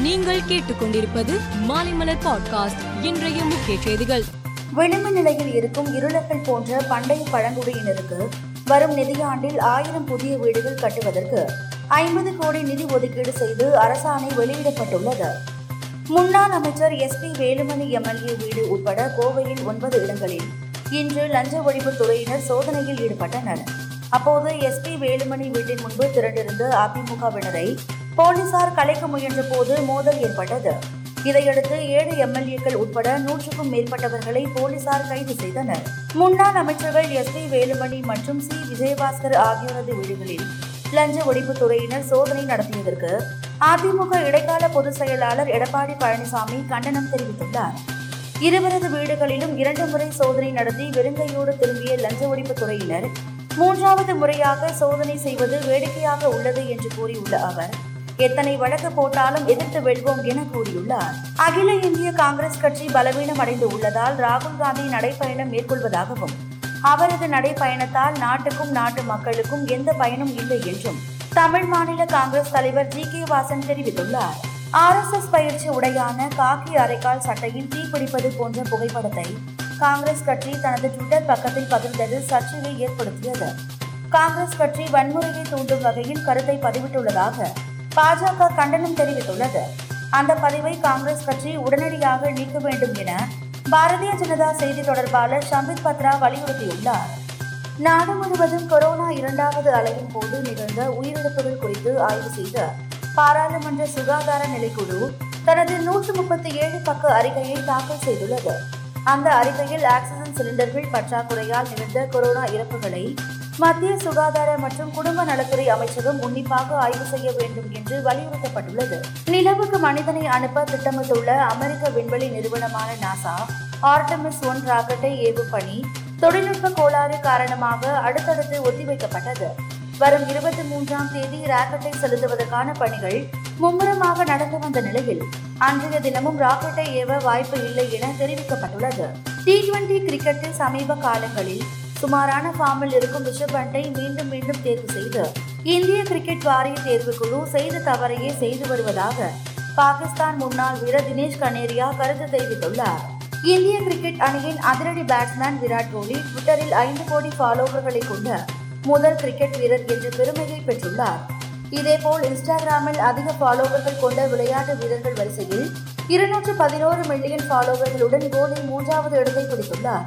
நீங்கள் கேட்டுக்கொண்டிருப்பது மாலைமலர் பாட்காஸ்ட். இன்றைய முக்கிய செய்திகள். விளிம்பு நிலையில் இருக்கும் இருளர்கள் போன்ற பண்டைய பழங்குடியினருக்கு வரும் நிதியாண்டில் ஆயிரம் புதிய வீடுகள் கட்டுவதற்கு ஐம்பது கோடி நிதி ஒதுக்கீடு செய்து அரசாணை வெளியிடப்பட்டுள்ளது. முன்னாள் அமைச்சர் எஸ் பி வேலுமணி எம்எல்ஏ வீடு உட்பட கோவையில் ஒன்பது இடங்களில் இன்று லஞ்ச ஒழிப்பு துறையினர் சோதனையில் ஈடுபட்டனர். அப்போது எஸ் பி வேலுமணி வீட்டின் முன்பு திரண்டிருந்த அதிமுகவினரை போலீசார் கலைக்க முயன்ற போது மோதல் ஏற்பட்டது. இதையடுத்து ஏழு எம்எல்ஏக்கள் உட்பட நூற்றுக்கும் மேற்பட்டவர்களை போலீசார் கைது செய்தனர். முன்னாள் அமைச்சர்கள் எஸ் பி வேலுமணி மற்றும் சி விஜயபாஸ்கர் ஆகியோரது வீடுகளில் லஞ்ச ஒழிப்புத்துறையினர் சோதனை நடத்தியதற்கு அதிமுக இடைக்கால பொதுச் செயலாளர் எடப்பாடி பழனிசாமி கண்டனம் தெரிவித்துள்ளார். இருவரது வீடுகளிலும் இரண்டு முறை சோதனை நடத்தி வெறுங்கையோடு திரும்பிய லஞ்ச ஒழிப்புத்துறையினர் மூன்றாவது முறையாக சோதனை செய்வது வேடிக்கையாக உள்ளது என்று கூறியுள்ள அவர் எத்தனை வழக்கு போட்டாலும் எதிர்த்து வெல்வோம் என கூறியுள்ளார். அகில இந்திய காங்கிரஸ் கட்சி பலவீனம் அடைந்து உள்ளதால் ராகுல் காந்தி நடைப்பயணம் மேற்கொள்வதாகவும் அவரது நடைப்பயணத்தால் நாட்டுக்கும் நாட்டு மக்களுக்கும் எந்த பயனும் இல்லை என்றும் தமிழ் மாநில காங்கிரஸ் தலைவர் ஜி. கே. வாசன் தெரிவித்துள்ளார். ஆர்எஸ்எஸ் பயிற்சி உடையான காக்கி அரைக்கால் சட்டையில் தீப்பிடிப்பது போன்ற புகைப்படத்தை காங்கிரஸ் கட்சி தனது ட்விட்டர் பக்கத்தில் பகிர்ந்தது சர்ச்சையை ஏற்படுத்தியது. காங்கிரஸ் கட்சி வன்முறையை தூண்டும் வகையில் கருத்தை பதிவிட்டுள்ளதாக பாஜக கண்டனம் தெரிவித்துள்ளது. அந்த பதிவை காங்கிரஸ் கட்சி உடனடியாக நீக்க வேண்டும் என பாரதிய ஜனதா செய்தி தொடர்பாளர் சம்பித் பத்ரா வலியுறுத்தியுள்ளார். நாடு முழுவதும் கொரோனா இரண்டாவது அலையின் போது நிகழ்ந்த உயிரிழப்புகள் குறித்து ஆய்வு செய்த பாராளுமன்ற சுகாதார நிலைக்குழு தனது நூற்று முப்பத்தி ஏழு பக்க அறிக்கையை தாக்கல் செய்துள்ளது. அந்த அறிக்கையில் ஆக்சிஜன் சிலிண்டர்கள் பற்றாக்குறையால் நிகழ்ந்த கொரோனா இறப்புகளை மத்திய சுகாதார மற்றும் குடும்ப நலத்துறை அமைச்சகம் உன்னிப்பாக ஆய்வு செய்ய வேண்டும் என்று வலியுறுத்தப்பட்டுள்ளது. நிலவுக்கு மனிதனை அனுப்ப திட்டமிட்டுள்ள அமெரிக்க விண்வெளி நிறுவனமான நாசா ஆர்டமிஸ் ஒன் ராக்கெட்டை ஏவும் பணி தொழில்நுட்ப கோளாறு காரணமாக அடுத்தடுத்து ஒத்திவைக்கப்பட்டது. வரும் இருபத்தி மூன்றாம் தேதி ராக்கெட்டை செலுத்துவதற்கான பணிகள் மும்முரமாக நடந்து வந்த நிலையில் அன்றைய தினமும் ராக்கெட்டை ஏவ வாய்ப்பு இல்லை என தெரிவிக்கப்பட்டுள்ளது. டி டுவெண்டி கிரிக்கெட்டில் சமீப காலங்களில் சுமாரான ஃபார்மில் இருக்கும் ரிஷப் பண்டை மீண்டும் மீண்டும் தேர்வு செய்து இந்திய கிரிக்கெட் வாரிய தேர்வுக்குழு செய்த தவறையே செய்து வருவதாக பாகிஸ்தான் முன்னாள் வீரர் தினேஷ் கனேரியா கருத்து தெரிவித்துள்ளார். இந்திய கிரிக்கெட் அணியின் அதிரடி பேட்ஸ்மேன் விராட் கோலி ட்விட்டரில் ஐந்து கோடி ஃபாலோவர்களை கொண்ட முதல் கிரிக்கெட் வீரர் என்ற பெருமையை பெற்றுள்ளார். இதேபோல் இன்ஸ்டாகிராமில் அதிக ஃபாலோவர்கள் கொண்ட விளையாட்டு வீரர்கள் வரிசையில் இருநூற்று பதினோரு மில்லியன் ஃபாலோவர்களுடன் கோலி மூன்றாவது இடத்தை பிடித்துள்ளார்.